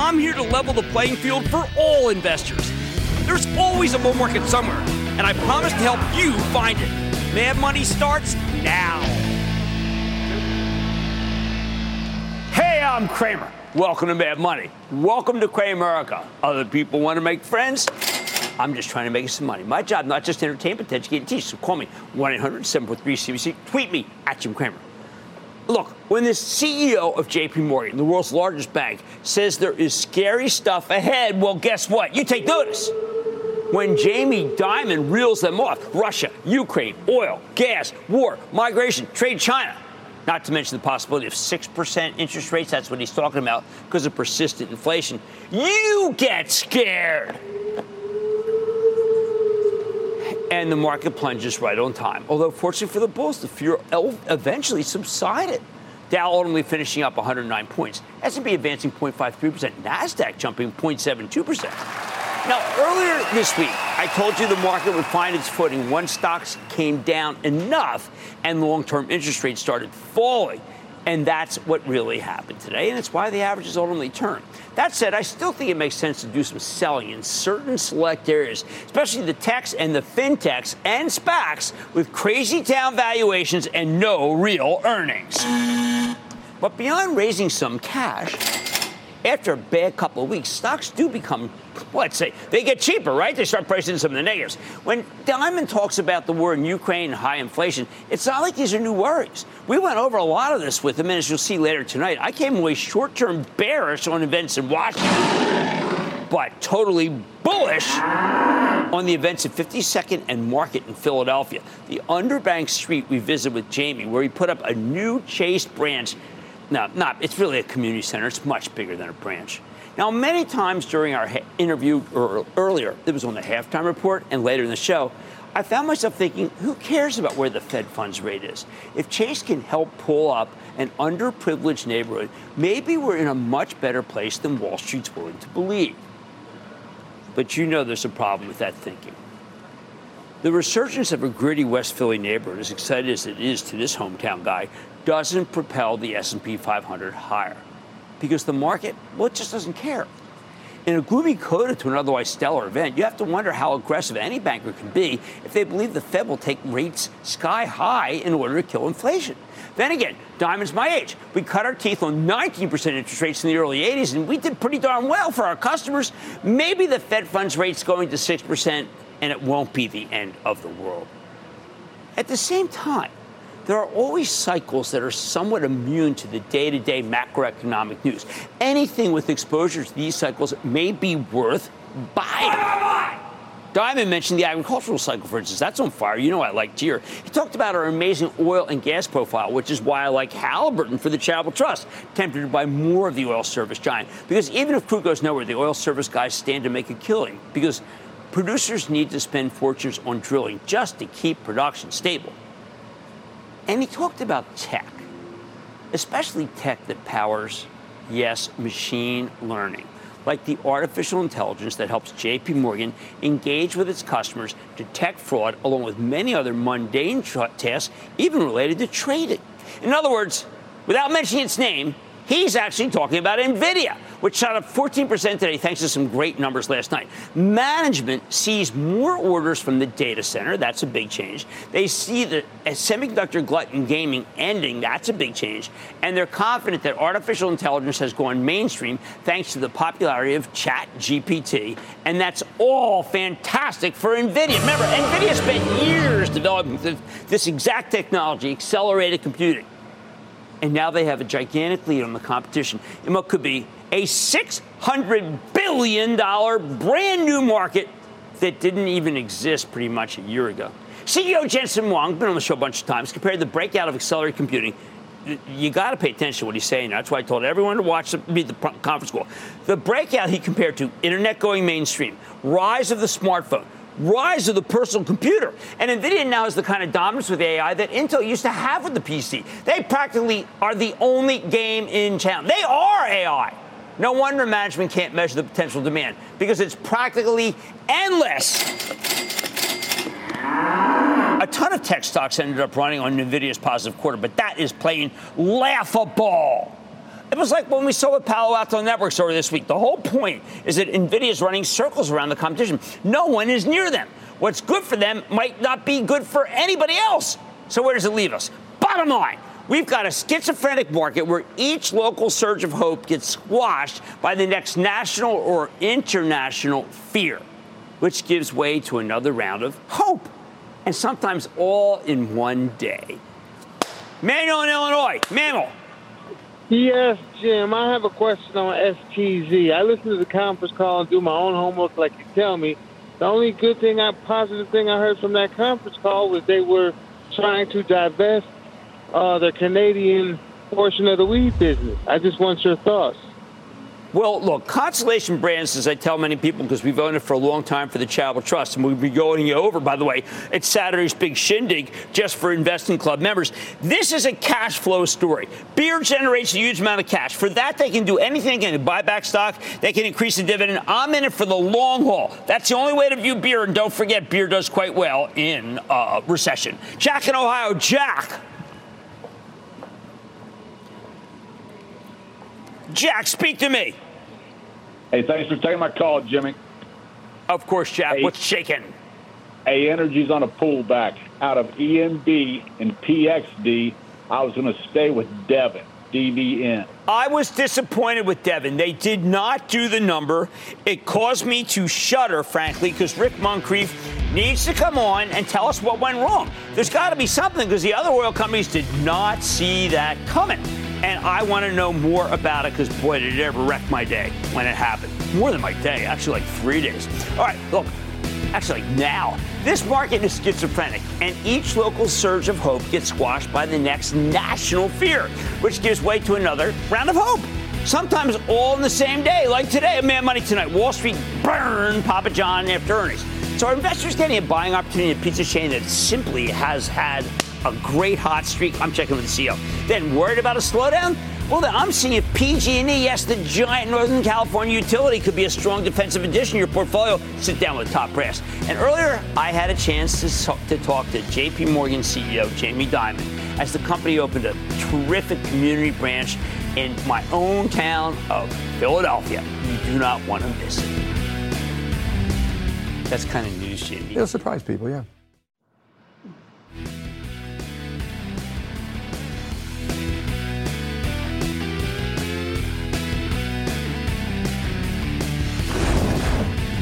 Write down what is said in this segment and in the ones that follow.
I'm here to level the playing field for all investors. There's always a bull market somewhere, and I promise to help you find it. Mad Money starts now. Hey, I'm Cramer. Welcome to Mad Money. Welcome to Cramerica. Other people want to make friends. I'm just trying to make some money. My job, not just entertainment, to educate and teach. So call me 1 800 743 CNBC. Tweet me at Jim Cramer. Look, when the CEO of JP Morgan, the world's largest bank, says there is scary stuff ahead, well, guess what? You take notice. When Jamie Dimon reels them off Russia, Ukraine, oil, gas, war, migration, trade China, not to mention the possibility of 6% interest rates, that's what he's talking about, because of persistent inflation, you get scared. And the market plunges right on time. Although, fortunately for the bulls, the fear eventually subsided. Dow ultimately finishing up 109 points. S&P advancing 0.53%. Nasdaq jumping 0.72%. Now, earlier this week, I told you the market would find its footing once stocks came down enough and long-term interest rates started falling. And that's what really happened today, and it's why the averages ultimately turned. That said, I still think it makes sense to do some selling in certain select areas, especially the techs and the fintechs and SPACs with crazy town valuations and no real earnings. But beyond raising some cash, after a bad couple of weeks, stocks do become, let's say, they get cheaper, right? They start pricing some of the negatives. When Dimon talks about the war in Ukraine and high inflation, it's not like these are new worries. We went over a lot of this with him, and as you'll see later tonight, I came away short term bearish on events in Washington, but totally bullish on the events at 52nd and Market in Philadelphia, the underbanked street we visited with Jamie, where he put up a new Chase branch no, not. It's really a community center. It's much bigger than a branch. Now, many times during our ha- interview or earlier, it was on the halftime report and later in the show, I found myself thinking, who cares about where the Fed funds rate is? If Chase can help pull up an underprivileged neighborhood, maybe we're in a much better place than Wall Street's willing to believe. But you know there's a problem with that thinking. The resurgence of a gritty West Philly neighborhood, as excited as it is to this hometown guy, doesn't propel the S&P 500 higher because the market, well, it just doesn't care. In a gloomy coda to an otherwise stellar event, you have to wonder how aggressive any banker can be if they believe the Fed will take rates sky high in order to kill inflation. Then again, Dimon's my age. We cut our teeth on 19% interest rates in the early 80s, and we did pretty darn well for our customers. Maybe the Fed funds rate's going to 6%, and it won't be the end of the world. At the same time, there are always cycles that are somewhat immune to the day to day macroeconomic news. Anything with exposure to these cycles may be worth buying. Dimon mentioned the agricultural cycle, for instance. That's on fire. You know I like Deere. He talked about our amazing oil and gas profile, which is why I like Halliburton for the Charitable Trust, tempted to buy more of the oil service giant. Because even if crude goes nowhere, the oil service guys stand to make a killing. Because producers need to spend fortunes on drilling just to keep production stable. And he talked about tech, especially tech that powers, yes, machine learning, like the artificial intelligence that helps JP Morgan engage with its customers, detect fraud, along with many other mundane tasks, even related to trading. In other words, without mentioning its name, He's actually talking about NVIDIA, which shot up 14% today thanks to some great numbers last night. Management sees more orders from the data center. That's a big change. They see the uh, semiconductor glut in gaming ending. That's a big change. And they're confident that artificial intelligence has gone mainstream thanks to the popularity of Chat GPT. And that's all fantastic for NVIDIA. Remember, NVIDIA spent years developing this exact technology, accelerated computing and now they have a gigantic lead on the competition in what could be a $600 billion brand new market that didn't even exist pretty much a year ago. CEO Jensen Huang, been on the show a bunch of times, compared the breakout of accelerated computing. You got to pay attention to what he's saying. That's why I told everyone to watch the, the conference call. The breakout he compared to internet going mainstream, rise of the smartphone, rise of the personal computer. And NVIDIA now has the kind of dominance with AI that Intel used to have with the PC. They practically are the only game in town. They are AI. No wonder management can't measure the potential demand because it's practically endless. A ton of tech stocks ended up running on NVIDIA's positive quarter, but that is plain laughable. It was like when we saw with Palo Alto Networks over this week. The whole point is that NVIDIA is running circles around the competition. No one is near them. What's good for them might not be good for anybody else. So where does it leave us? Bottom line. We've got a schizophrenic market where each local surge of hope gets squashed by the next national or international fear, which gives way to another round of hope. And sometimes all in one day. Manuel in Illinois. Manuel, Yes, Jim. I have a question on STZ. I listen to the conference call and do my own homework like you tell me. The only good thing, I positive thing I heard from that conference call was they were trying to divest uh, the Canadian portion of the weed business. I just want your thoughts. Well, look, Constellation Brands, as I tell many people, because we've owned it for a long time for the Charitable Trust, and we'll be going it over, by the way, it's Saturday's big shindig just for Investing Club members. This is a cash flow story. Beer generates a huge amount of cash. For that, they can do anything. They can buy back stock. They can increase the dividend. I'm in it for the long haul. That's the only way to view beer. And don't forget, beer does quite well in uh, recession. Jack in Ohio. Jack. Jack, speak to me. Hey, thanks for taking my call, Jimmy. Of course, Jack. Hey, What's shaking? A Energy's on a pullback out of EMB and PXD. I was going to stay with Devon, DVN. I was disappointed with Devon. They did not do the number. It caused me to shudder, frankly, because Rick Muncrief needs to come on and tell us what went wrong. There's got to be something because the other oil companies did not see that coming. And I want to know more about it because, boy, did it ever wreck my day when it happened. More than my day, actually, like three days. All right, look, actually, like now, this market is schizophrenic, and each local surge of hope gets squashed by the next national fear, which gives way to another round of hope. Sometimes all in the same day, like today, Mad Money Tonight. Wall Street burn Papa John after earnings. So are investors getting a buying opportunity in a pizza chain that simply has had a great hot streak. I'm checking with the CEO. Then worried about a slowdown? Well, then I'm seeing if PG&E, yes, the giant Northern California utility, could be a strong defensive addition to your portfolio. Sit down with top brass. And earlier, I had a chance to, to talk to J.P. Morgan CEO Jamie Dimon as the company opened a terrific community branch in my own town of Philadelphia. You do not want to miss it. That's kind of news, Jamie. It'll surprise people, yeah.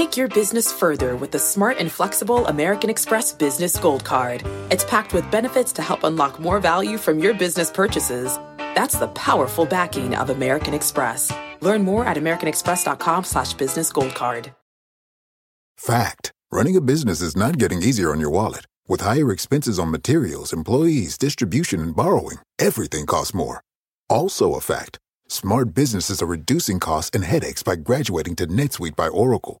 Take your business further with the smart and flexible American Express Business Gold Card. It's packed with benefits to help unlock more value from your business purchases. That's the powerful backing of American Express. Learn more at americanexpress.com slash business gold card. Fact. Running a business is not getting easier on your wallet. With higher expenses on materials, employees, distribution, and borrowing, everything costs more. Also, a fact smart businesses are reducing costs and headaches by graduating to NetSuite by Oracle.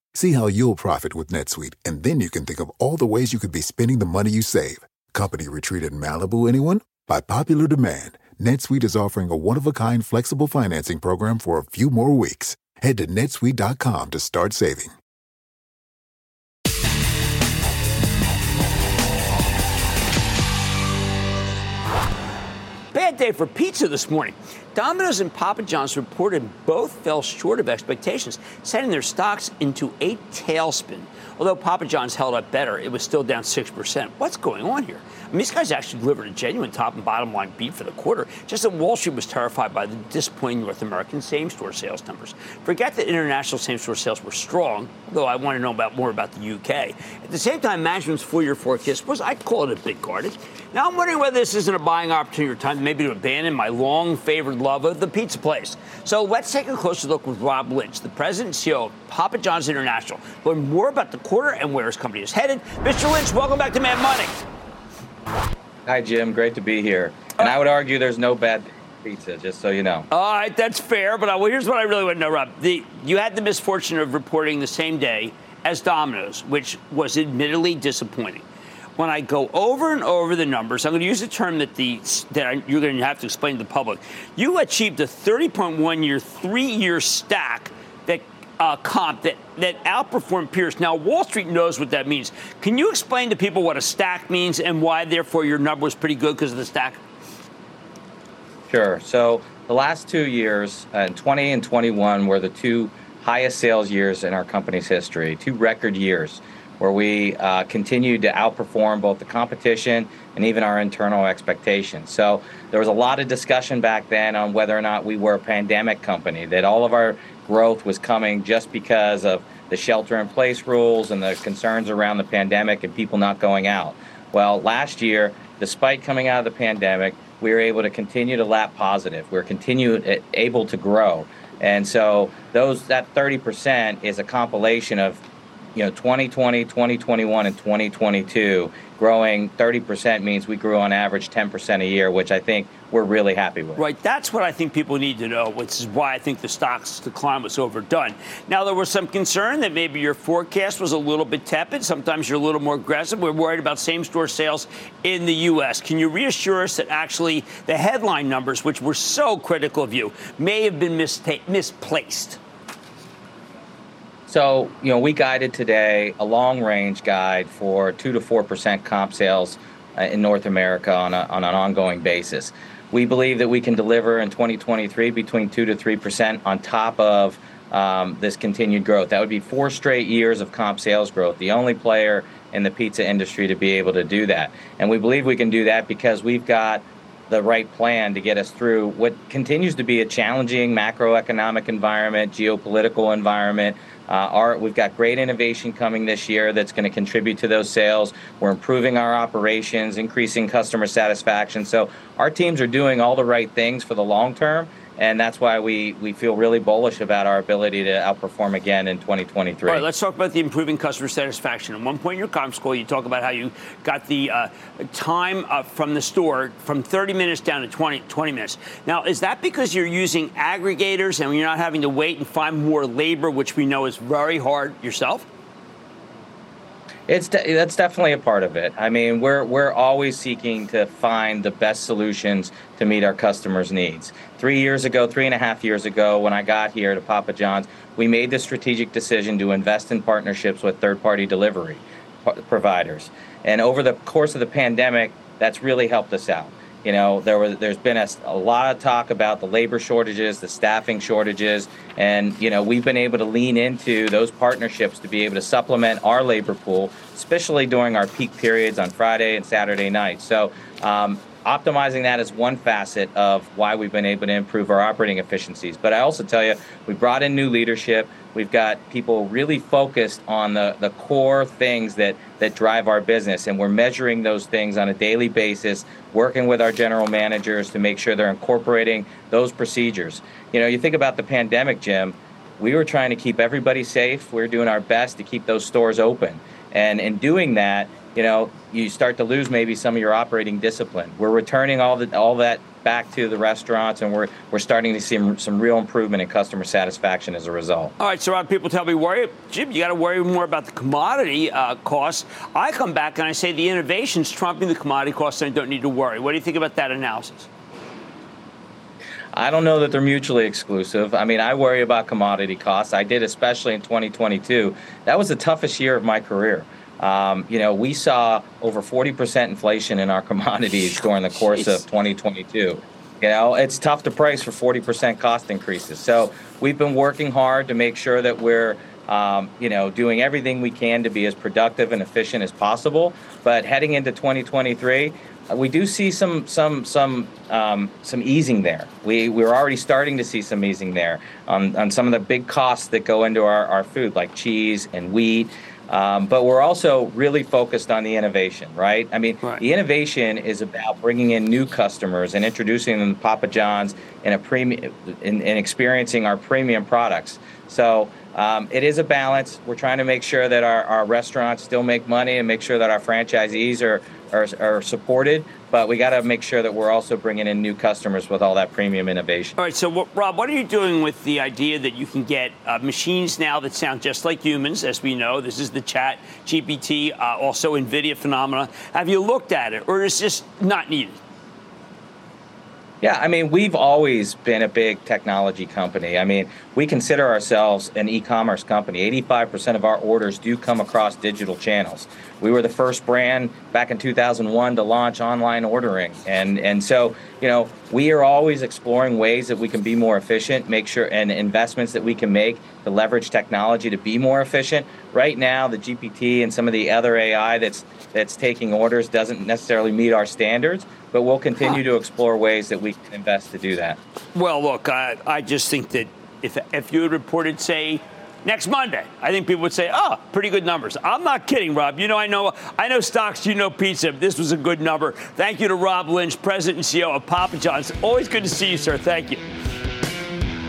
See how you'll profit with NetSuite, and then you can think of all the ways you could be spending the money you save. Company retreat in Malibu, anyone? By popular demand, NetSuite is offering a one-of-a-kind flexible financing program for a few more weeks. Head to netsuite.com to start saving. Bad day for pizza this morning. Domino's and Papa John's reported both fell short of expectations, sending their stocks into a tailspin. Although Papa John's held up better, it was still down 6%. What's going on here? I mean, these guys actually delivered a genuine top and bottom line beat for the quarter, just that Wall Street was terrified by the disappointing North American same store sales numbers. Forget that international same store sales were strong, though I want to know about more about the UK. At the same time, management's full year forecast was, I'd call it a bit guarded. Now I'm wondering whether this isn't a buying opportunity or time maybe to abandon my long favored love of the pizza place. So let's take a closer look with Rob Lynch, the president and CEO of Papa John's International. Learn more about the quarter and where his company is headed. Mr. Lynch, welcome back to Mad Money. Hi, Jim. Great to be here. And I would argue there's no bad pizza, just so you know. All right, that's fair. But I, well, here's what I really want to know, Rob. The, you had the misfortune of reporting the same day as Domino's, which was admittedly disappointing. When I go over and over the numbers, I'm going to use a term that the that you're going to have to explain to the public. You achieved a 30.1 year, three year stack that uh, comp that, that outperformed peers. Now, Wall Street knows what that means. Can you explain to people what a stack means and why, therefore, your number was pretty good because of the stack? Sure. So the last two years, uh, 20 and 21, were the two highest sales years in our company's history, two record years where we uh, continued to outperform both the competition and even our internal expectations. So there was a lot of discussion back then on whether or not we were a pandemic company, that all of our growth was coming just because of the shelter in place rules and the concerns around the pandemic and people not going out. Well, last year, despite coming out of the pandemic, we were able to continue to lap positive. We we're continue eh, able to grow. And so those that 30% is a compilation of you know 2020 2021 and 2022 growing 30% means we grew on average 10% a year which i think we're really happy with. Right that's what i think people need to know which is why i think the stocks decline was overdone. Now there was some concern that maybe your forecast was a little bit tepid sometimes you're a little more aggressive. We're worried about same store sales in the us can you reassure us that actually the headline numbers which were so critical of you may have been misplaced so, you know, we guided today a long range guide for 2 to 4% comp sales uh, in North America on, a, on an ongoing basis. We believe that we can deliver in 2023 between 2 to 3% on top of um, this continued growth. That would be four straight years of comp sales growth, the only player in the pizza industry to be able to do that. And we believe we can do that because we've got the right plan to get us through what continues to be a challenging macroeconomic environment, geopolitical environment, uh, our, we've got great innovation coming this year that's going to contribute to those sales. We're improving our operations, increasing customer satisfaction. So our teams are doing all the right things for the long term and that's why we, we feel really bullish about our ability to outperform again in 2023. All right, let's talk about the improving customer satisfaction. At one point in your comp score, you talk about how you got the uh, time uh, from the store from 30 minutes down to 20, 20 minutes. Now, is that because you're using aggregators and you're not having to wait and find more labor, which we know is very hard yourself? It's de- that's definitely a part of it. I mean, we're we're always seeking to find the best solutions to meet our customers' needs. Three years ago, three and a half years ago, when I got here to Papa John's, we made the strategic decision to invest in partnerships with third-party delivery providers. And over the course of the pandemic, that's really helped us out. you know, there was there's been a, a, lot of talk about the labor shortages, the staffing shortages, and you know we've been able to lean into those partnerships to be able to supplement our labor pool, especially during our peak periods on Friday and Saturday nights. So um, optimizing that is one facet of why we've been able to improve our operating efficiencies. But I also tell you, we brought in new leadership. We've got people really focused on the, the core things that, that drive our business, and we're measuring those things on a daily basis, working with our general managers to make sure they're incorporating those procedures. You know, you think about the pandemic, Jim, we were trying to keep everybody safe. We're doing our best to keep those stores open. And in doing that, you know, you start to lose maybe some of your operating discipline. We're returning all the all that back to the restaurants, and we're we're starting to see some, some real improvement in customer satisfaction as a result. All right, so a lot of people tell me, worry, Jim, you got to worry more about the commodity uh, costs. I come back and I say the innovation's trumping the commodity costs, and I don't need to worry. What do you think about that analysis? I don't know that they're mutually exclusive. I mean, I worry about commodity costs. I did, especially in 2022. That was the toughest year of my career. Um, you know, we saw over 40% inflation in our commodities during the course of 2022. You know, it's tough to price for 40% cost increases. So we've been working hard to make sure that we're, um, you know, doing everything we can to be as productive and efficient as possible. But heading into 2023, uh, we do see some some some um, some easing there. We we're already starting to see some easing there on, on some of the big costs that go into our, our food, like cheese and wheat. Um, but we're also really focused on the innovation, right? I mean, right. the innovation is about bringing in new customers and introducing them to Papa John's and a premium and, experiencing our premium products. So um, it is a balance. We're trying to make sure that our, our restaurants still make money and make sure that our franchisees are are, are supported, but we got to make sure that we're also bringing in new customers with all that premium innovation. All right, so what, Rob, what are you doing with the idea that you can get uh, machines now that sound just like humans? As we know, this is the Chat GPT, uh, also NVIDIA phenomena. Have you looked at it, or is this not needed? Yeah, I mean, we've always been a big technology company. I mean, we consider ourselves an e commerce company. 85% of our orders do come across digital channels. We were the first brand back in 2001 to launch online ordering. And, and so, you know, we are always exploring ways that we can be more efficient, make sure, and investments that we can make to leverage technology to be more efficient. Right now, the GPT and some of the other AI that's, that's taking orders doesn't necessarily meet our standards but we'll continue to explore ways that we can invest to do that. Well, look, I, I just think that if, if you had reported, say, next Monday, I think people would say, "Oh, pretty good numbers." I'm not kidding, Rob. You know, I know, I know stocks. You know, pizza. This was a good number. Thank you to Rob Lynch, President and CEO of Papa John's. Always good to see you, sir. Thank you.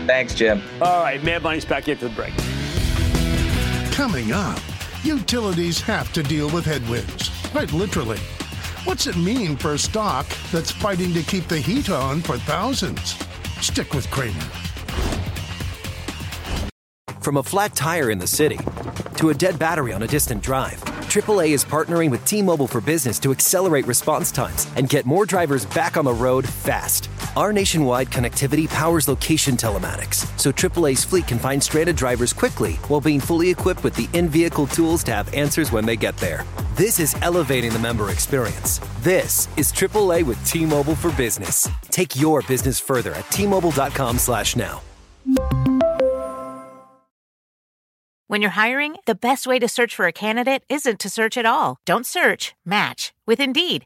Thanks, Jim. All right, Mad Money's back after the break. Coming up, utilities have to deal with headwinds, quite literally. What's it mean for a stock that's fighting to keep the heat on for thousands? Stick with Cramer. From a flat tire in the city to a dead battery on a distant drive, AAA is partnering with T Mobile for Business to accelerate response times and get more drivers back on the road fast. Our nationwide connectivity powers location telematics, so AAA's fleet can find stranded drivers quickly while being fully equipped with the in vehicle tools to have answers when they get there. This is elevating the member experience. This is AAA with T Mobile for Business. Take your business further at T Mobile.com/slash now. When you're hiring, the best way to search for a candidate isn't to search at all. Don't search, match with Indeed.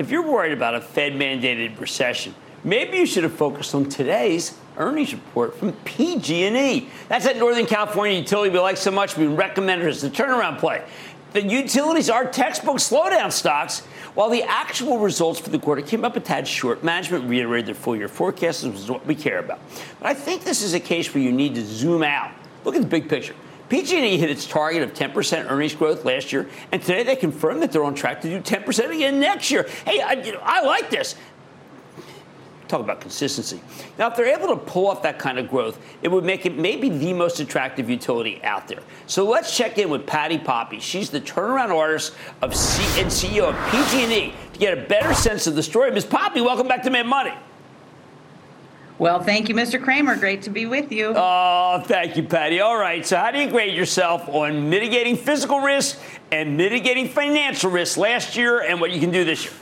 If you're worried about a Fed mandated recession, maybe you should have focused on today's earnings report from PG&E. That's that Northern California utility we like so much. We recommend it as the turnaround play. The utilities are textbook slowdown stocks, while the actual results for the quarter came up a tad short. Management reiterated their full year forecast, which is what we care about. But I think this is a case where you need to zoom out. Look at the big picture. PG&E hit its target of 10% earnings growth last year, and today they confirmed that they're on track to do 10% again next year. Hey, I, you know, I like this talk about consistency. Now, if they're able to pull off that kind of growth, it would make it maybe the most attractive utility out there. So let's check in with Patti Poppe. She's the turnaround artist of C- and CEO of PG&E to get a better sense of the story. Ms. Poppe, welcome back to Mad Money. Well, thank you, Mr. Cramer. Great to be with you. Oh, thank you, Patty. All right. So, how do you grade yourself on mitigating physical risk and mitigating financial risk last year and what you can do this year?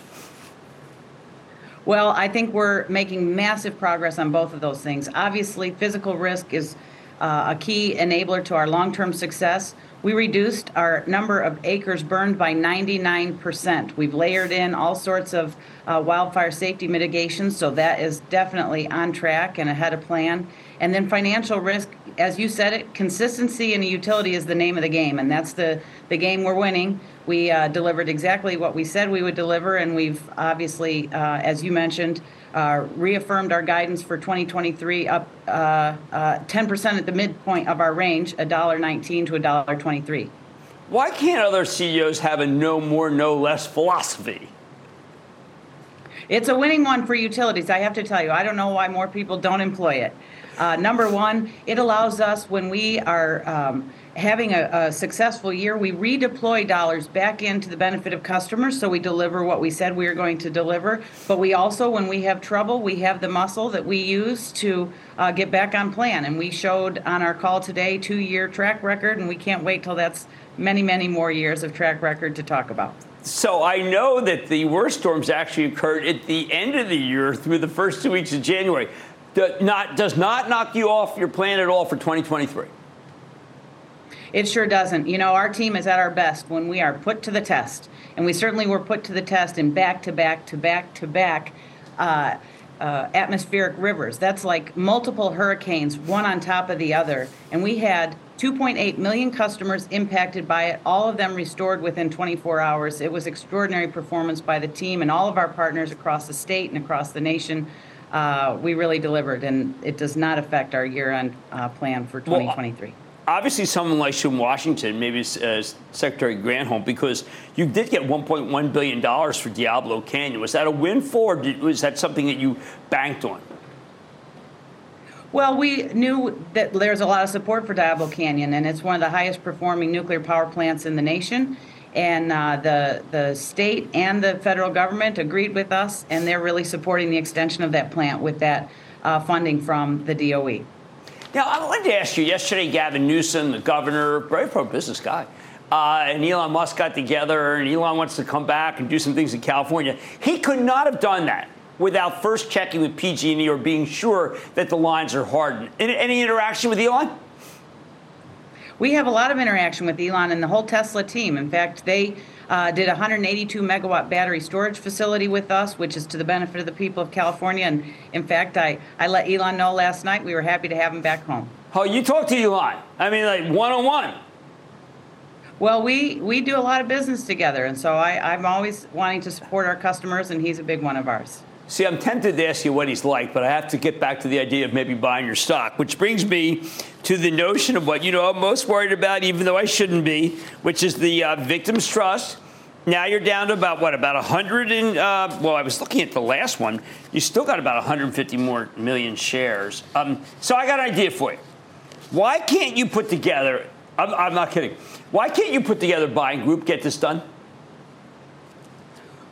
Well, I think we're making massive progress on both of those things. Obviously, physical risk is uh, a key enabler to our long term success. We reduced our number of acres burned by 99%. We've layered in all sorts of uh, wildfire safety mitigation, so that is definitely on track and ahead of plan. And then financial risk, as you said it, consistency in a utility is the name of the game, and that's the, the game we're winning. We uh, delivered exactly what we said we would deliver, and we've obviously, uh, as you mentioned, uh, reaffirmed our guidance for 2023 up 10% uh, uh, at the midpoint of our range, $1.19 to $1.23. Why can't other CEOs have a no more, no less philosophy? It's a winning one for utilities, I have to tell you. I don't know why more people don't employ it. Uh, number one, it allows us when we are um, having a, a, successful year, we redeploy dollars back into the benefit of customers so we deliver what we said we are going to deliver. But we also, when we have trouble, we have the muscle that we use to uh, get back on plan. And we showed on our call today two year track record, and we can't wait till that's many, many more years of track record to talk about. So I know that the worst storms actually occurred at the end of the year through the first two weeks of January. not, does not knock you off your plan at all for 2023. It sure doesn't. You know, our team is at our best when we are put to the test. And we certainly were put to the test in back to back to back to back uh, uh, atmospheric rivers. That's like multiple hurricanes, one on top of the other. And we had 2.8 million customers impacted by it, all of them restored within 24 hours. It was extraordinary performance by the team and all of our partners across the state and across the nation. Uh, we really delivered, and it does not affect our year end uh, plan for 2023. Well, obviously someone like in Washington, maybe uh, Secretary Granholm, because you did get 1.1 billion dollars for Diablo Canyon. Was that a win for? was that something that you banked on? Well, we knew that there's a lot of support for Diablo Canyon, and it's one of the highest performing nuclear power plants in the nation. And uh, the the state and the federal government agreed with us, and they're really supporting the extension of that plant with that uh, funding from the DOE. Now, I wanted to ask you yesterday, Gavin Newsom, the governor, very pro business guy, uh, and Elon Musk got together, and Elon wants to come back and do some things in California. He could not have done that without first checking with PG&E or being sure that the lines are hardened. Any, any interaction with Elon? We have a lot of interaction with Elon and the whole Tesla team. In fact, they uh, did a 182 megawatt battery storage facility with us, which is to the benefit of the people of California. And in fact, I, I let Elon know last night we were happy to have him back home. Oh, you talked to Elon? I mean, like one on one. Well, we, we do a lot of business together, and so I, I'm always wanting to support our customers, and he's a big one of ours. See, I'm tempted to ask you what he's like, but I have to get back to the idea of maybe buying your stock, which brings me to the notion of what you know I'm most worried about, even though I shouldn't be, which is the uh, victims' trust. Now you're down to about what? About 100 and uh, well, I was looking at the last one. You still got about 150 more million shares. Um, so I got an idea for you. Why can't you put together? I'm, I'm not kidding. Why can't you put together buying group get this done?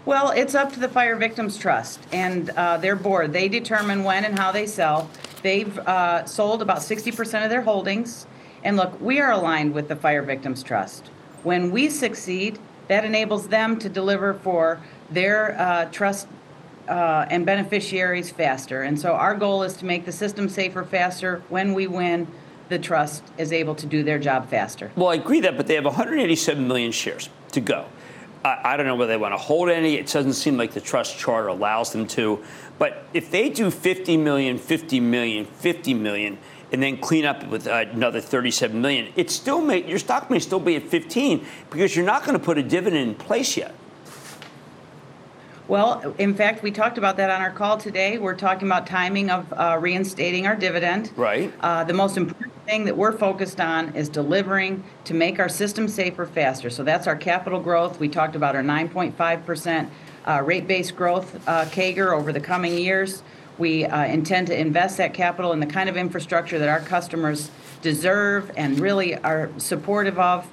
Well, it's up to the Fire Victims Trust and uh, their board. They determine when and how they sell. They've uh, sold about 60% of their holdings. And look, we are aligned with the Fire Victims Trust. When we succeed, that enables them to deliver for their uh, trust uh, and beneficiaries faster. And so our goal is to make the system safer faster. When we win, the trust is able to do their job faster. Well, I agree that, but they have 187 million shares to go. I, I don't know whether they want to hold any. It doesn't seem like the trust charter allows them to. But if they do 50 million, 50 million, 50 million, and then clean up with another 37 million, it still may your stock may still be at 15 because you're not going to put a dividend in place yet. Well, in fact, we talked about that on our call today. We're talking about timing of uh, reinstating our dividend. Right. Uh, the most important thing that we're focused on is delivering to make our system safer faster. So that's our capital growth. We talked about our 9.5% uh, rate based growth uh, CAGR over the coming years. We uh, intend to invest that capital in the kind of infrastructure that our customers deserve and really are supportive of.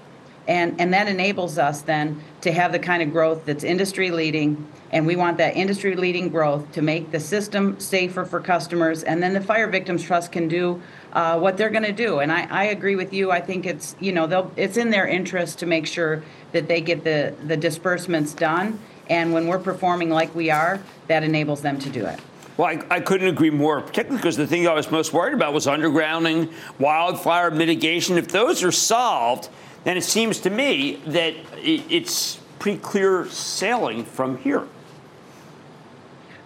And, and that enables us then to have the kind of growth that's industry leading and we want that industry leading growth to make the system safer for customers. And then the Fire Victims Trust can do uh, what they're going to do. And I, I, agree with you. I think it's, you know, they'll, it's in their interest to make sure that they get the, the disbursements done. And when we're performing like we are, that enables them to do it. Well, I, I, couldn't agree more, particularly because the thing I was most worried about was undergrounding, wildfire mitigation. If those are solved, then it seems to me that it's pretty clear sailing from here.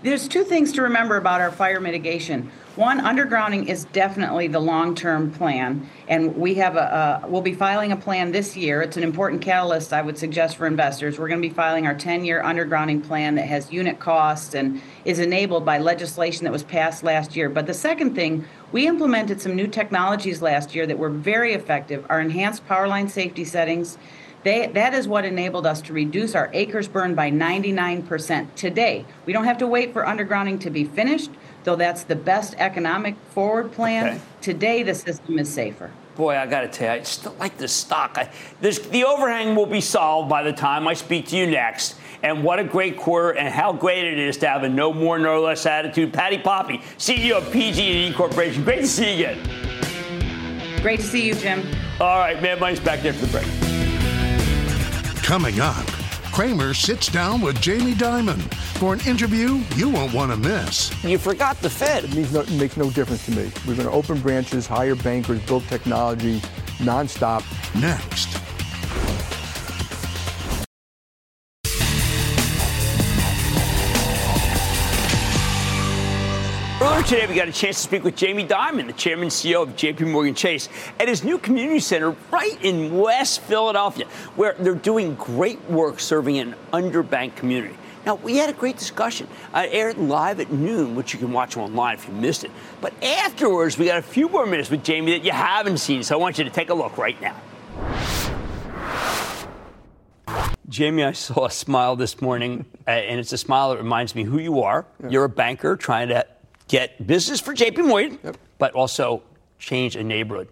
There's two things to remember about our fire mitigation. One, undergrounding is definitely the long-term plan, and we have a, we'll be filing a plan this year. It's an important catalyst, I would suggest for investors. We're going to be filing our 10-year undergrounding plan that has unit costs and is enabled by legislation that was passed last year. But the second thing, we implemented some new technologies last year that were very effective. Our enhanced power line safety settings they, that is what enabled us to reduce our acres burned by 99% today. We don't have to wait for undergrounding to be finished, though that's the best economic forward plan. Okay. Today, the system is safer. Boy, I got to tell you, I still like the stock. I, the overhang will be solved by the time I speak to you next. And what a great quarter, and how great it is to have a no more, no less attitude. Patti Poppe, CEO of PG&E Corporation. Great to see you again. Great to see you, Jim. All right, man, money's back there for the break. Coming up, Cramer sits down with Jamie Dimon for an interview you won't want to miss. You forgot the Fed. It, means no, it makes no difference to me. We're going to open branches, hire bankers, build technology nonstop. Next. Earlier today, we got a chance to speak with Jamie Dimon, the chairman and CEO of JP Morgan Chase, at his new community center right in West Philadelphia, where they're doing great work serving an underbanked community. Now, we had a great discussion. Uh, I aired live at noon, which you can watch online if you missed it. But afterwards, we got a few more minutes with Jamie that you haven't seen, so I want you to take a look right now. Jamie, I saw a smile this morning, uh, and it's a smile that reminds me who you are. You're a banker trying to get business for JP Morgan, yep. but also change a neighborhood.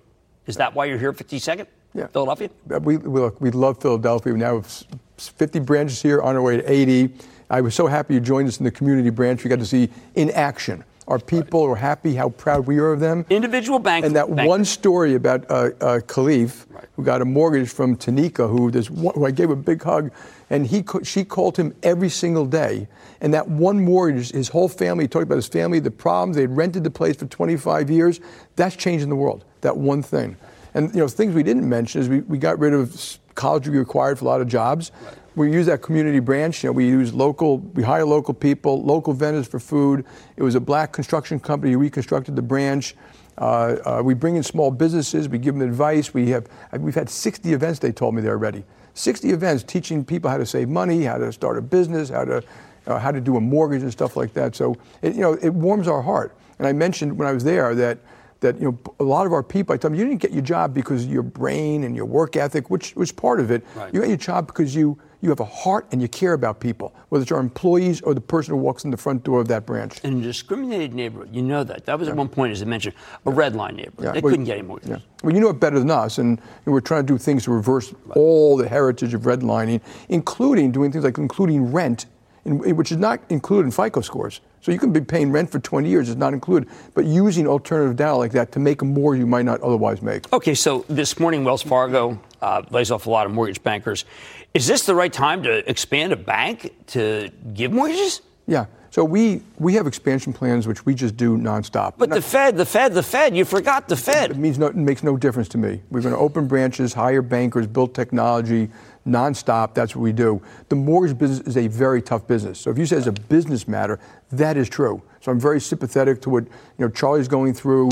Is that why you're here 52nd? Yeah. Philadelphia? We, we, look, we love Philadelphia. We now have 50 branches here on our way to 80. I was so happy you joined us in the community branch. We got to see in action. Our people right. are happy how proud we are of them. Individual bank. And that bank. one story about uh, uh, Khalif, right. who got a mortgage from Tanika, who, who I gave a big hug, and he she called him every single day. And that one mortgage, his whole family, he talked about his family, the problems. they'd rented the place for 25 years. That's changing the world, that one thing. And, you know, things we didn't mention is we, we got rid of college degree required for a lot of jobs. We use that community branch. You know, we use local, we hire local people, local vendors for food. It was a black construction company who reconstructed the branch. Uh, uh, we bring in small businesses. We give them advice. We have, we've had 60 events, they told me there already. 60 events teaching people how to save money, how to start a business, how to uh, how to do a mortgage and stuff like that. So it, you know, it warms our heart. And I mentioned when I was there that that you know a lot of our people, I tell them, you didn't get your job because of your brain and your work ethic, which was part of it. Right. You got your job because you you have a heart and you care about people, whether it's our employees or the person who walks in the front door of that branch. In a discriminated neighborhood, you know that. That was yeah. at one point, as I mentioned, a red line neighborhood. Yeah. They well, couldn't get any more. Yeah. Well, you know it better than us, and, and we're trying to do things to reverse right. all the heritage of redlining, including doing things like including rent which is not included in FICO scores. So you can be paying rent for 20 years, it's not included, but using alternative data like that to make more you might not otherwise make. Okay, so this morning, Wells Fargo uh, lays off a lot of mortgage bankers. Is this the right time to expand a bank to give mortgages? Yeah. So we we have expansion plans which we just do nonstop. But the Fed, the Fed, the Fed. You forgot the Fed. It means no, it makes no difference to me. We're going to open branches, hire bankers, build technology, nonstop. That's what we do. The mortgage business is a very tough business. So if you say it's a business matter, that is true. So I'm very sympathetic to what you know Charlie's going through.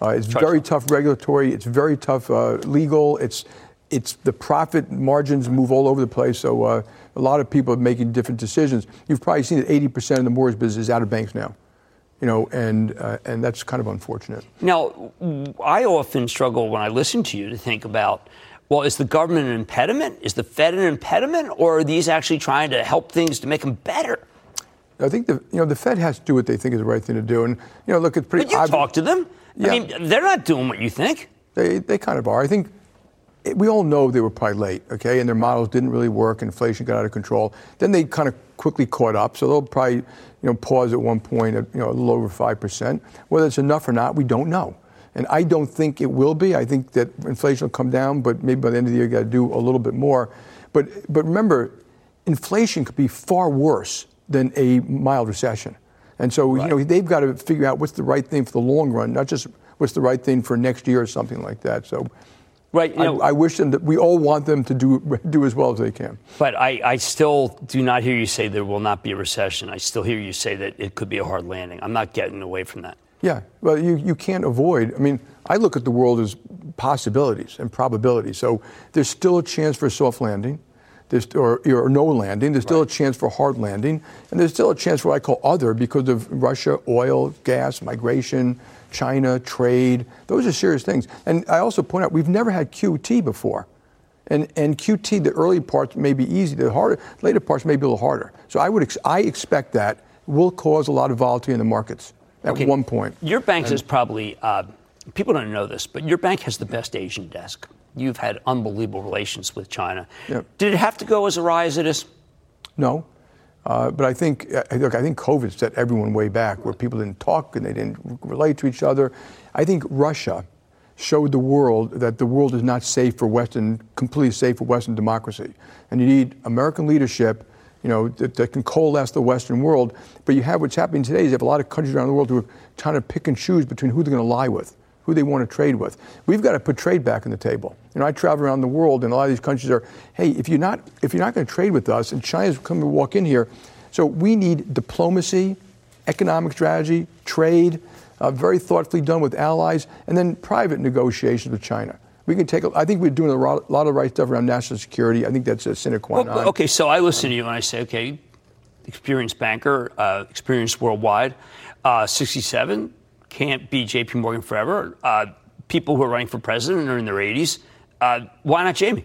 Uh, it's very tough regulatory. It's very tough uh, legal. It's it's the profit margins move all over the place. So uh, a lot of people are making different decisions. You've probably seen that 80% of the mortgage business is out of banks now. You know, and uh, and that's kind of unfortunate. Now, I often struggle when I listen to you to think about, well, is the government an impediment? Is the Fed an impediment, or are these actually trying to help things to make them better? I think the you know the Fed has to do what they think is the right thing to do, and you know, look, it's pretty. But you talk to them. Yeah. I mean, they're not doing what you think. They, they kind of are. I think we all know they were probably late, okay, and their models didn't really work. Inflation got out of control. Then they kind of quickly caught up, so they'll probably, you know, pause at one point at you know a little over five percent. Whether it's enough or not, we don't know. And I don't think it will be. I think that inflation will come down, but maybe by the end of the year, you got to do a little bit more. But but remember, inflation could be far worse than a mild recession. And so you know they've got to figure out what's the right thing for the long run, not just what's the right thing for next year or something like that. So. Right. I, know, I wish them that we all want them to do do as well as they can. But I, I still do not hear you say there will not be a recession. I still hear you say that it could be a hard landing. I'm not getting away from that. Yeah, well, you, you can't avoid. I mean, I look at the world as possibilities and probabilities. So there's still a chance for a soft landing, there's, or, or no landing. There's still a chance for hard landing, and there's still a chance for what I call other because of Russia, oil, gas, migration, China, trade. Those are serious things. And I also point out we've never had QT before. And, and QT, the early parts may be easy, the harder, later parts may be a little harder. So I would, ex- I expect that will cause a lot of volatility in the markets at Okay. one point. Your bank And- is probably, uh, people don't know this, but your bank has the best Asian desk. You've had unbelievable relations with China. Yeah. Did it have to go as awry as it is? No. Uh, but I think, uh, look, I think COVID set everyone way back where people didn't talk and they didn't relate to each other. I think Russia showed the world that the world is not safe for Western, completely safe for Western democracy. And you need American leadership, you know, that, that can coalesce the Western world. But you have what's happening today is you have a lot of countries around the world who are trying to pick and choose between who they're going to lie with, who they want to trade with. We've got to put trade back on the table. You know, I travel around the world, and a lot of these countries are, hey, if you're not if you're not going to trade with us, and China's coming to walk in here, so we need diplomacy, economic strategy, trade, uh, very thoughtfully done with allies, and then private negotiations with China. We can take. A, I think we're doing a lot, lot of right stuff around national security. I think that's a sine qua non. Well, okay, so I listen to you and I say, okay, experienced banker, uh, experienced worldwide, uh, 67, can't be JP Morgan forever. Uh, people who are running for president are in their 80s. Uh, why not Jamie?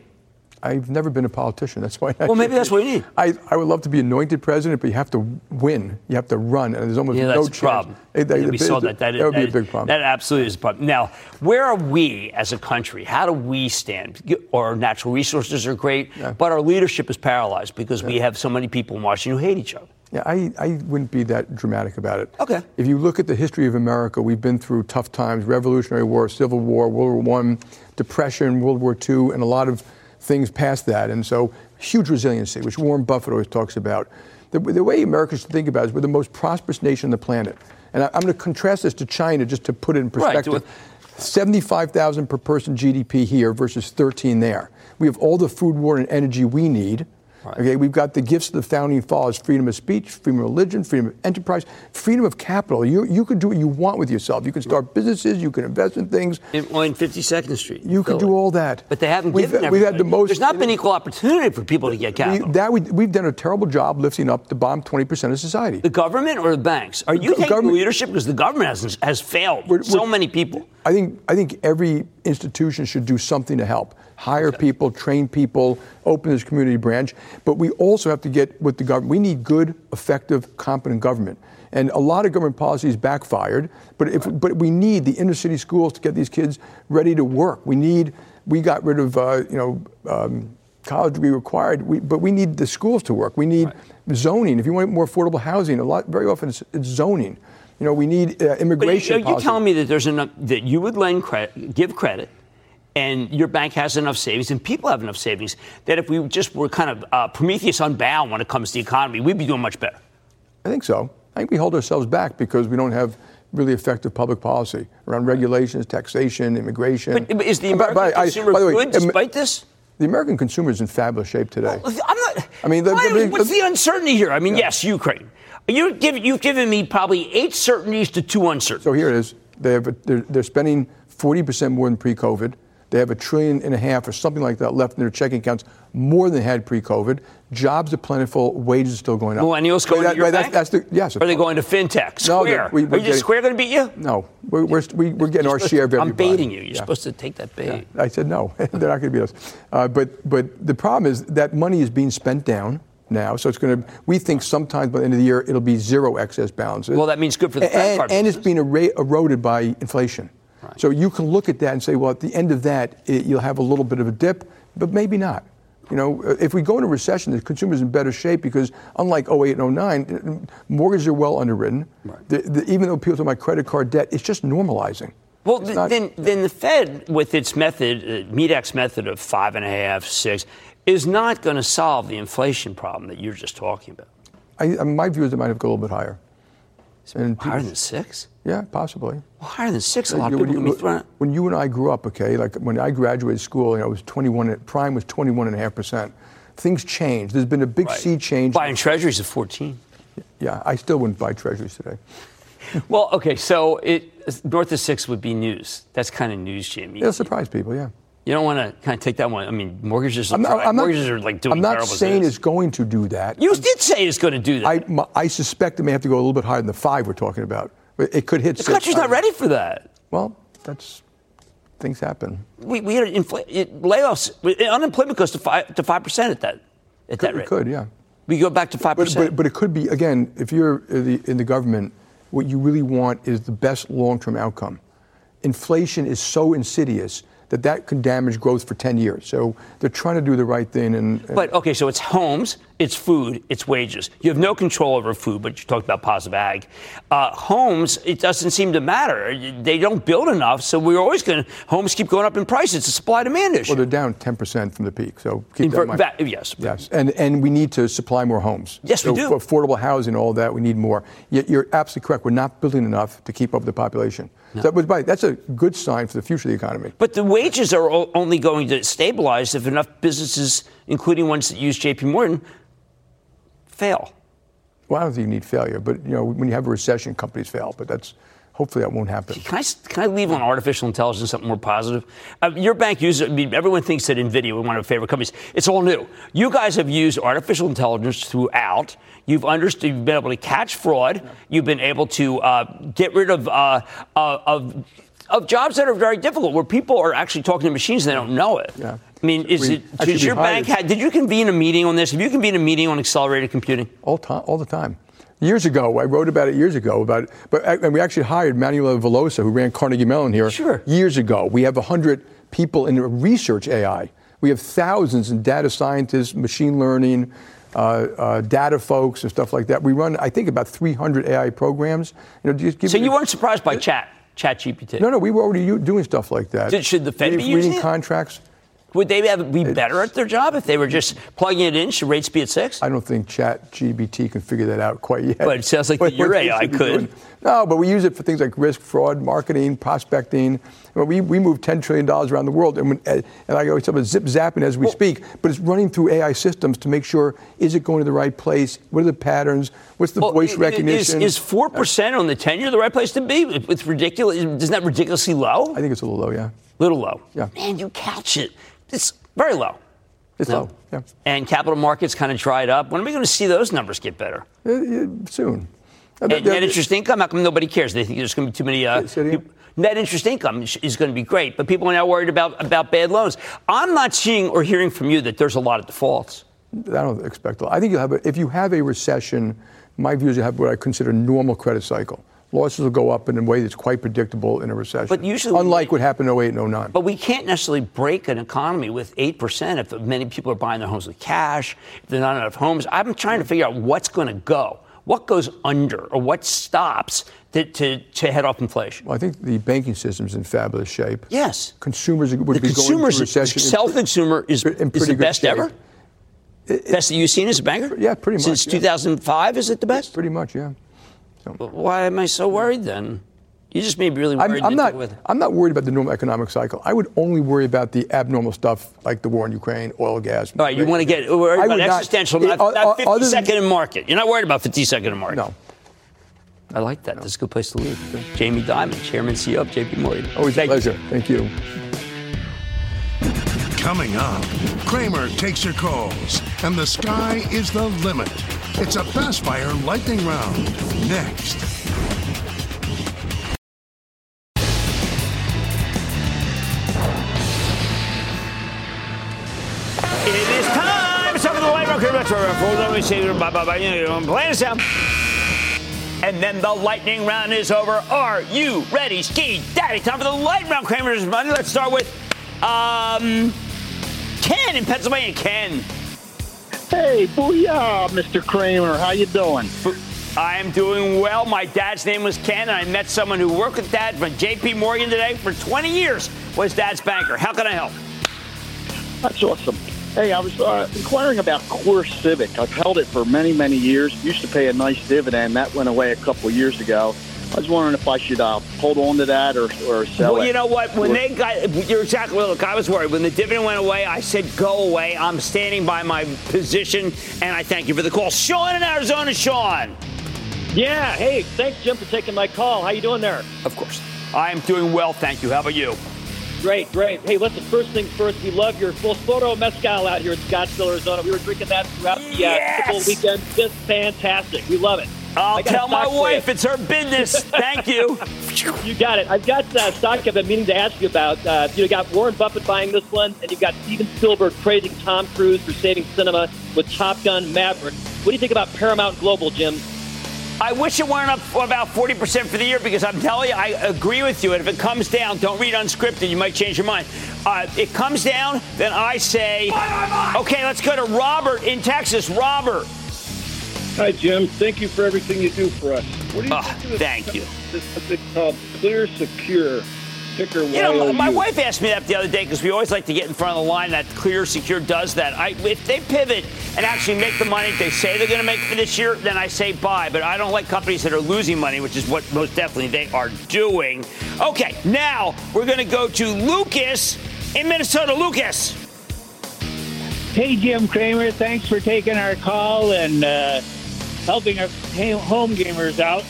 I've never been a politician. That's why. I Well, maybe that's what you need. I, I would love to be anointed president, but you have to win. You have to run, and there's almost Yeah, no that's a chance. problem. It- that- Yeah, we saw that. That, that would be a big problem. That absolutely is a problem. Now, where are we as a country? How do we stand? Our natural resources are great, but our leadership is paralyzed because we have so many people in Washington who hate each other. Yeah, I, I wouldn't be that dramatic about it. Okay. If you look at the history of America, we've been through tough times Revolutionary War, Civil War, World War I, Depression, World War II, and a lot of things past that. And so, huge resiliency, which Warren Buffett always talks about. The, the way Americans should think about it is we're the most prosperous nation on the planet. And I, I'm going to contrast this to China just to put it in Right, perspective. 75,000 per person GDP here versus 13 there. We have all the food, water, and energy we need. Okay, we've got the gifts of the founding fathers: freedom of speech, freedom of religion, freedom of enterprise, freedom of capital. You you can do what you want with yourself. You can start businesses. You can invest in things. In, well, in 52nd Street. You can do all that. But they haven't We've- given we've had the most- There's not been equal opportunity for people to get We, capital. that we, we've done a terrible job lifting up the bottom 20% of society. the government or the banks? Are you The taking government- leadership because the government has, has failed so many people? I think I think every institution should do something to help. Hire people, train people, open this community branch. But we also have to get with the government. We need good, effective, competent government. And a lot of government policies backfired. But if but we need the inner city schools to get these kids ready to work. We need we got rid of uh, you know. Um, college degree required, we, but we need the schools to work. We need zoning. If you want more affordable housing, a lot very often it's, it's zoning. You know, we need uh, But immigration. are you telling me that there's enough that you would lend credit, give credit, and your bank has enough savings, and people have enough savings that if we just were kind of uh, Prometheus unbound when it comes to the economy, we'd be doing much better. I think so. I think we hold ourselves back because we don't have really effective public policy around regulations, taxation, immigration. But is the American By- by- I- consumer by the way, good despite this? The American consumer is in fabulous shape today. I'm not. I mean, the- why- the- what's the uncertainty here? I mean, yes, Ukraine. You're giving, you've given me probably eight certainties to two uncertainties. So here it is. They have a, they're, they're spending 40% more than pre-COVID. They have a trillion and a half or something like that left in their checking accounts, more than they had pre-COVID. Jobs are plentiful. Wages are still going up. Millennials going Right, to your right, bank? that's, that's the, yes. Are they going to fintech? No, Square? they're- we- we're Are you getting- Square going to beat you? No, we're, we're, we- we're getting our share of I'm everybody. baiting you. You're Yeah. supposed to take that bait. I said no. They're not going to beat us. Uh, but but the problem is that money is being spent down now, so it's going to. We think sometimes by the end of the year it'll be zero excess balances. Well, that means good for the and, and it's being ero- eroded by inflation. So you can look at that and say, well, at the end of that, it, you'll have a little bit of a dip, but maybe not. You know, uh, if we go into recession, the consumer's in better shape because unlike 08 and 09, mortgages are well underwritten. The, the, even though people talk about credit card debt, it's just normalizing. Well, th- not- then, then the Fed, with its method, uh, MEDAC's method of five and a half, six, is not going to solve the inflation problem that you're just talking about. I, I- my view is it might have to go a little bit higher. Higher than six? Yeah, possibly. Well, higher than six, a uh, lot of people when you- thrown. When you and I grew up, okay, like when I graduated school, you know, it was 21, prime was 21 and a half percent. Things changed. There's been a big Right. sea change. Buying treasuries at 14. Yeah, I still wouldn't buy treasuries today. Well, okay, so it north of six would be news. That's kind of news, Jim. You, It'll surprise people, yeah. You don't want to kind of take that one. I mean, mortgages, are, I'm not, I'm not- are like doing I'm not terrible. saying is. it's going to do that. You did say it's going to do that. I, my- I suspect it may have to go a little bit higher than the five we're talking about. It could hit the six. country's not ready for that. Well, that's things happen. We, we had infl- it, layoffs. Unemployment goes to five to five percent at that at that It could, yeah. We go back to five percent. but, but it could be, again, if you're in the, in the government, what you really want is the best long term outcome. Inflation is so insidious that that can damage growth for 10 years. So they're trying to do the right thing. And, and But okay, so it's homes, it's food, it's wages. You have no control over food, but you talked about positive ag. Uh, homes, it doesn't seem to matter. They don't build enough, so we're always going to. Homes keep going up in price. It's a supply demand issue. well, they're down 10% from the peak. So keep In that in mind. yes. Yes, and, and we need to supply more homes. Yes, we do. Affordable housing, all that, we need more. Yet you're absolutely correct. We're not building enough to keep up with the population. So that was right. That's a good sign for the future of the economy. But the wages are only going to stabilize if enough businesses, including ones that use J.P. Morgan, fail. Well, I don't think you need failure, but you know, when you have a recession, companies fail. But that's hopefully that won't happen. Can I, can I leave on artificial intelligence something more positive? Uh, your bank uses, I mean, everyone thinks that NVIDIA, is one of our favorite companies, it's all new. You guys have used artificial intelligence throughout. You've understood, you've been able to catch fraud. You've been able to uh, get rid of, uh, uh, of, of jobs that are very difficult, where people are actually talking to machines and they don't know it. Yeah. I mean, is We- it, does your bank, hired- ha- did you convene a meeting on this? Have you convened a meeting on accelerated computing? all time, all the time. Years ago, I wrote about it years ago. About, but and we actually hired Manuela Veloso, who ran Carnegie Mellon here, Sure. years ago. We have hundred people in research AI. We have thousands in data scientists, machine learning, uh, uh, data folks, and stuff like that. We run, I think, about 300 AI programs. You know, just give So you weren't surprised by chat, chat GPT? No, no, we were already doing stuff like that. Did- should the Fed be reading, using reading it? contracts? Would they have, be better at their job if they were just plugging it in? Should rates be at six? I don't think Chat GPT can figure that out quite yet. But it sounds like What- your AI could. doing. No, but we use it for things like risk, fraud, marketing, prospecting. Well, we, we move $10 trillion around the world, and, when, and I always talk about zip zapping as we speak, but it's running through AI systems to make sure is it going to the right place? What are the patterns? What's the Well, voice i- i- recognition? Is four percent on the ten-year the right place to be? It's ridiculous. Isn't that ridiculously low? I think it's a little low, yeah. A little low. Yeah. Man, you catch it. It's very low. It's No. low, yeah. And capital markets kind of dried up. When are we going to see those numbers get better? Uh, yeah, soon. Uh, And net interest income, how come nobody cares? They think there's going to be too many. Uh, Say it again? peop- net interest income is, going to be great, but people are now worried about, about bad loans. I'm not seeing or hearing from you that there's a lot of defaults. I don't expect. a lot. I think you'll have. A, if you have a recession, my view is you have what I consider a normal credit cycle. Losses will go up in a way that's quite predictable in a recession. But usually- unlike what happened in 08 and 09. But we can't necessarily break an economy with 8% if many people are buying their homes with cash, if there are not enough homes. I'm trying to figure out what's going to go. What goes under or what stops to, to, to head off inflation? Well, I think the banking system's in fabulous shape. Yes. Consumers would The be going consumers, through recession. in- self-consumer is, in is the best shape. ever? Best that you've seen as a banker? Yeah, pretty much, Since yeah. 2005, is it the best? Pretty much, yeah. Why am I so worried then? You just made me really worried. I'm, I'm not. With. I'm not worried about the normal economic cycle. I would only worry about the abnormal stuff like the war in Ukraine, oil, gas. All right, you want to get worried I about not- existential, not, not uh, 50 other second than- in market. You're not worried about 50 second in market. No. I like that. That's a good place to leave. Jamie Dimon, Chairman CEO of JP Morgan. Always a pleasure. Thank you. Coming up, Cramer takes your calls, and the sky is the limit. It's a fast fire lightning round. Next. It is time. Some of the light round retro know, play this out. And then the lightning round is over. Are you ready, Ski Daddy? Time for the lightning round. Cramer's money. Let's start with um, Ken in Pennsylvania. Ken. Hey, booyah, Mr. Cramer. How you doing? I am doing well. My dad's name was Ken, and I met someone who worked with dad from J.P. Morgan today for 20 years. Was dad's banker? How can I help? That's awesome. Hey, I was uh, inquiring about CoreCivic. I've held it for many, many years. Used to pay a nice dividend. That went away a couple of years ago. I was wondering if I should uh, hold on to that or, or sell well, it. you know what? When they got, you're exactly look. I was worried when the dividend went away. I said, "Go away." I'm standing by my position, and I thank you for the call, Sean in Arizona. Sean. Yeah. Hey, thanks, Jim, for taking my call. How you doing there? Of course. I am doing well, thank you. How about you? Great, great. Hey, listen, first things first, we love your full photo mezcal out here in Scottsdale, Arizona. We were drinking that throughout the uh, Yes! Super weekend. Just fantastic. We love it. I'll I got a tell my wife it's her business. Thank you. You got it. I've got uh, stock I've been meaning to ask you about. Uh, you got Warren Buffett buying this one, and you've got Steven Spielberg praising Tom Cruise for saving cinema with Top Gun Maverick. What do you think about Paramount Global, Jim? I wish it weren't up for about 40% for the year because I'm telling you, I agree with you. And if it comes down, don't read unscripted. You might change your mind. Uh, it comes down, then I say, okay, let's go to Robert in Texas. Robert. Hi, Jim. Thank you for everything you do for us. What do you Ah, think of thank you. This thing called Clear Secure, ticker You know, my wife asked me that the other day because we always like to get in front of the line. That Clear Secure does that. I, if they pivot and actually make the money they say they're going to make for this year, then I say buy. But I don't like companies that are losing money, which is what most definitely they are doing. Okay, now we're going to go to Lucas in Minnesota. Lucas. Hey, Jim Cramer. Thanks for taking our call and uh, helping our home gamers out.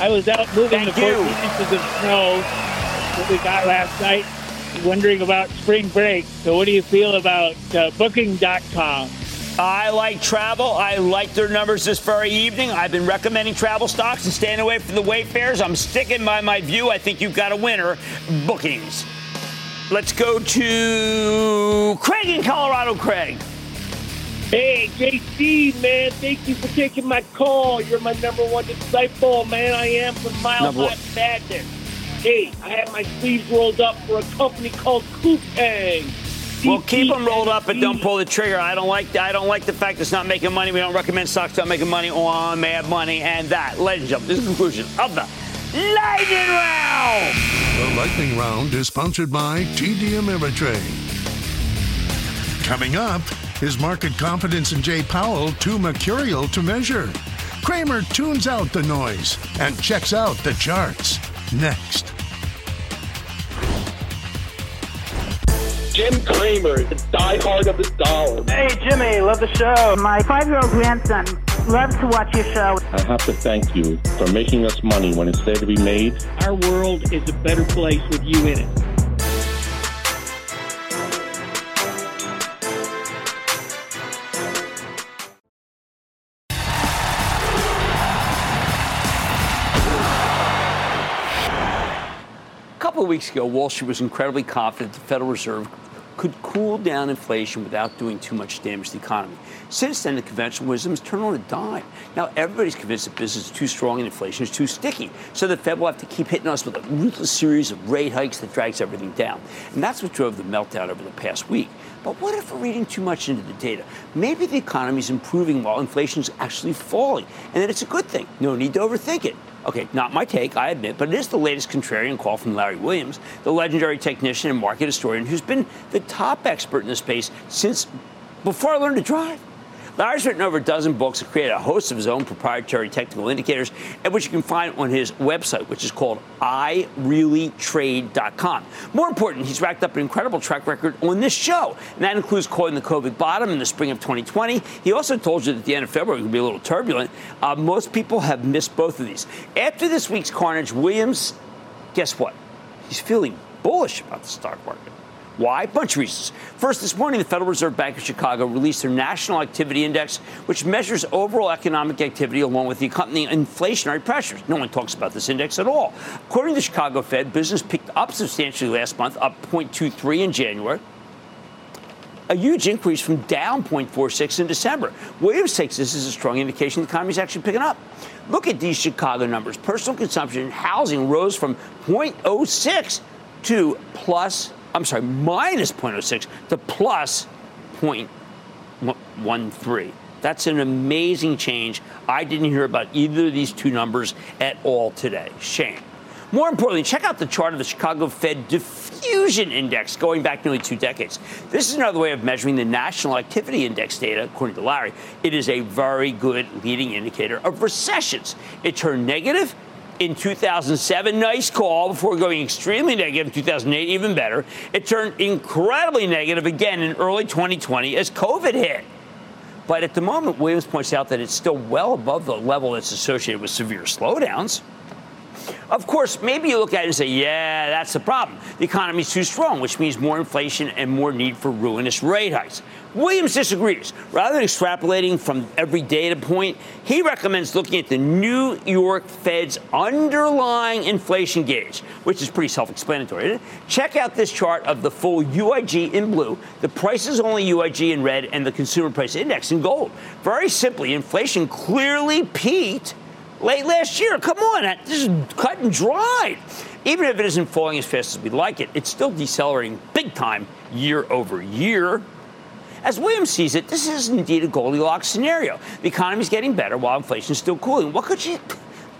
I was out moving Thank the you. 14 inches of snow that we got last night, wondering about spring break. So, what do you feel about uh, Booking.com? I like travel. I like their numbers this very evening. I've been recommending travel stocks and staying away from the Wayfairs. I'm sticking by my view. I think you've got a winner. Bookings. Let's go to Craig in Colorado. Craig. Hey, JC, man, thank you for taking my call. You're my number one disciple, man. I am from Mile Number one. High Madness. Hey, I have my sleeves rolled up for a company called Coupang. Well, keep them rolled up, but don't pull the trigger. I don't like. I don't like the fact it's not making money. We don't recommend stocks not making money on Mad Money and that. Ladies and gentlemen, this is the conclusion of the lightning round. The lightning round is sponsored by TD Ameritrade. Coming up, is market confidence in Jay Powell too mercurial to measure? Cramer tunes out the noise and checks out the charts. Next. Jim Cramer, the diehard of the dollar. Hey, Jimmy, love the show. My five year old grandson loves to watch your show. I have to thank you for making us money when it's there to be made. Our world is a better place with you in it. Weeks ago, Wall Street was incredibly confident the Federal Reserve could cool down inflation without doing too much damage to the economy. Since then, the conventional wisdom has turned on a dime. Now, everybody's convinced that business is too strong and inflation is too sticky. So the Fed will have to keep hitting us with a ruthless series of rate hikes that drags everything down. And that's what drove the meltdown over the past week. But what if we're reading too much into the data? Maybe the economy is improving while inflation is actually falling, and that it's a good thing. No need to overthink it. Okay, not my take, I admit, but it is the latest contrarian call from Larry Williams, the legendary technician and market historian who's been the top expert in the space since before I learned to drive. Larry's written over a dozen books and created a host of his own proprietary technical indicators, and which you can find on his website, which is called ireallytrade.com. More important, he's racked up an incredible track record on this show, and that includes calling the COVID bottom in the spring of 2020. He also told you that the end of February would be a little turbulent. Uh, most people have missed both of these. After this week's carnage, Williams, guess what? He's feeling bullish about the stock market. Why? Bunch of reasons. First, this morning, the Federal Reserve Bank of Chicago released their National Activity Index, which measures overall economic activity along with the accompanying inflationary pressures. No one talks about this index at all. According to the Chicago Fed, business picked up substantially last month, up 0.23 in January a huge increase from down 0.46 in December. Williams takes this as a strong indication the economy is actually picking up. Look at these Chicago numbers. Personal consumption and housing rose from 0.06 to plus I'm sorry, minus 0.06 to plus 0.13. That's an amazing change. I didn't hear about either of these two numbers at all today. Shame. More importantly, check out the chart of the Chicago Fed Diffusion Index going back nearly two decades. This is another way of measuring the National Activity Index data, according to Larry. It is a very good leading indicator of recessions. It turned negative in 2007, nice call before going extremely negative in 2008, even better. It turned incredibly negative again in early 2020 as COVID hit. But at the moment, Williams points out that it's still well above the level that's associated with severe slowdowns. Of course, maybe you look at it and say, yeah, that's the problem. The economy's too strong, which means more inflation and more need for ruinous rate hikes. Williams disagrees. Rather than extrapolating from every data point, he recommends looking at the New York Fed's underlying inflation gauge, which is pretty self explanatory. Check out this chart of the full UIG in blue, the prices only UIG in red, and the consumer price index in gold. Very simply, inflation clearly peaked late last year. Come on, this is cut and dried. Even if it isn't falling as fast as we'd like it, it's still decelerating big time year over year. As Williams sees it, this is indeed a Goldilocks scenario. The economy's getting better while inflation is still cooling. What could you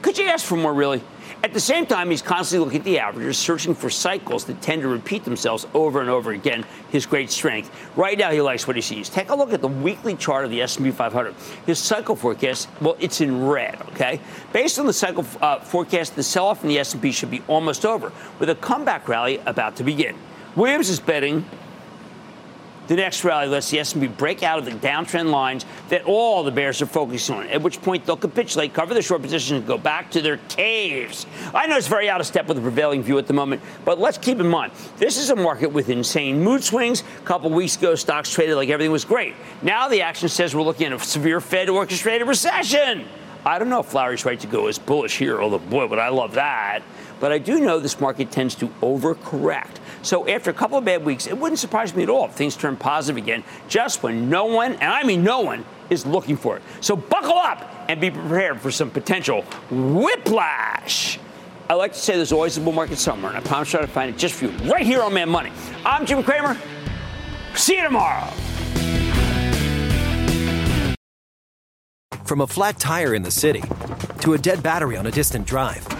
could you ask for more, really? At the same time, he's constantly looking at the averages, searching for cycles that tend to repeat themselves over and over again. His great strength. Right now, he likes what he sees. Take a look at the weekly chart of the S&P 500. His cycle forecast, well, it's in red. Okay, based on the cycle uh, forecast, the sell-off in the S&P should be almost over, with a comeback rally about to begin. Williams is betting the next rally lets the S&P break out of the downtrend lines that all the bears are focusing on, at which point they'll capitulate, cover the short position, and go back to their caves. I know it's very out of step with the prevailing view at the moment, but let's keep in mind, this is a market with insane mood swings. A couple weeks ago, stocks traded like everything was great. Now the action says we're looking at a severe Fed-orchestrated recession. I don't know if Larry's right to go as bullish here, although boy, would I love that. But I do know this market tends to overcorrect. So after a couple of bad weeks, it wouldn't surprise me at all if things turn positive again, just when no one, and I mean no one, is looking for it. So buckle up and be prepared for some potential whiplash. I like to say there's always a bull market somewhere, and I promise I'll find it just for you right here on Mad Money. I'm Jim Cramer. See you tomorrow. From a flat tire in the city to a dead battery on a distant drive.